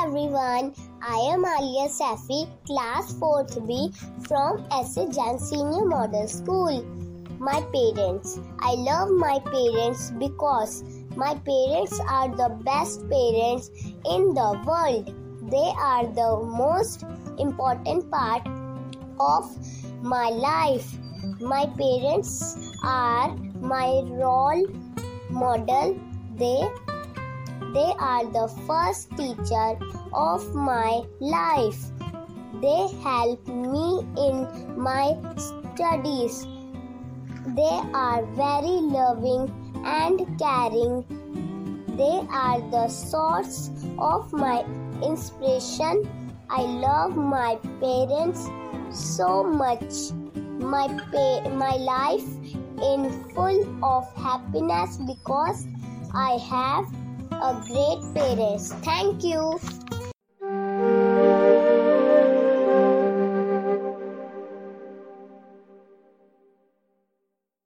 everyone. I am Alia Safi, class 4B from S.A. Senior Model School. My parents. I love my parents because my parents are the best parents in the world. They are the most important part of my life. My parents are my role model. They they are the first teacher of my life. They help me in my studies. They are very loving and caring. They are the source of my inspiration. I love my parents so much. My pa- my life in full of happiness because I have a great parents. Thank you.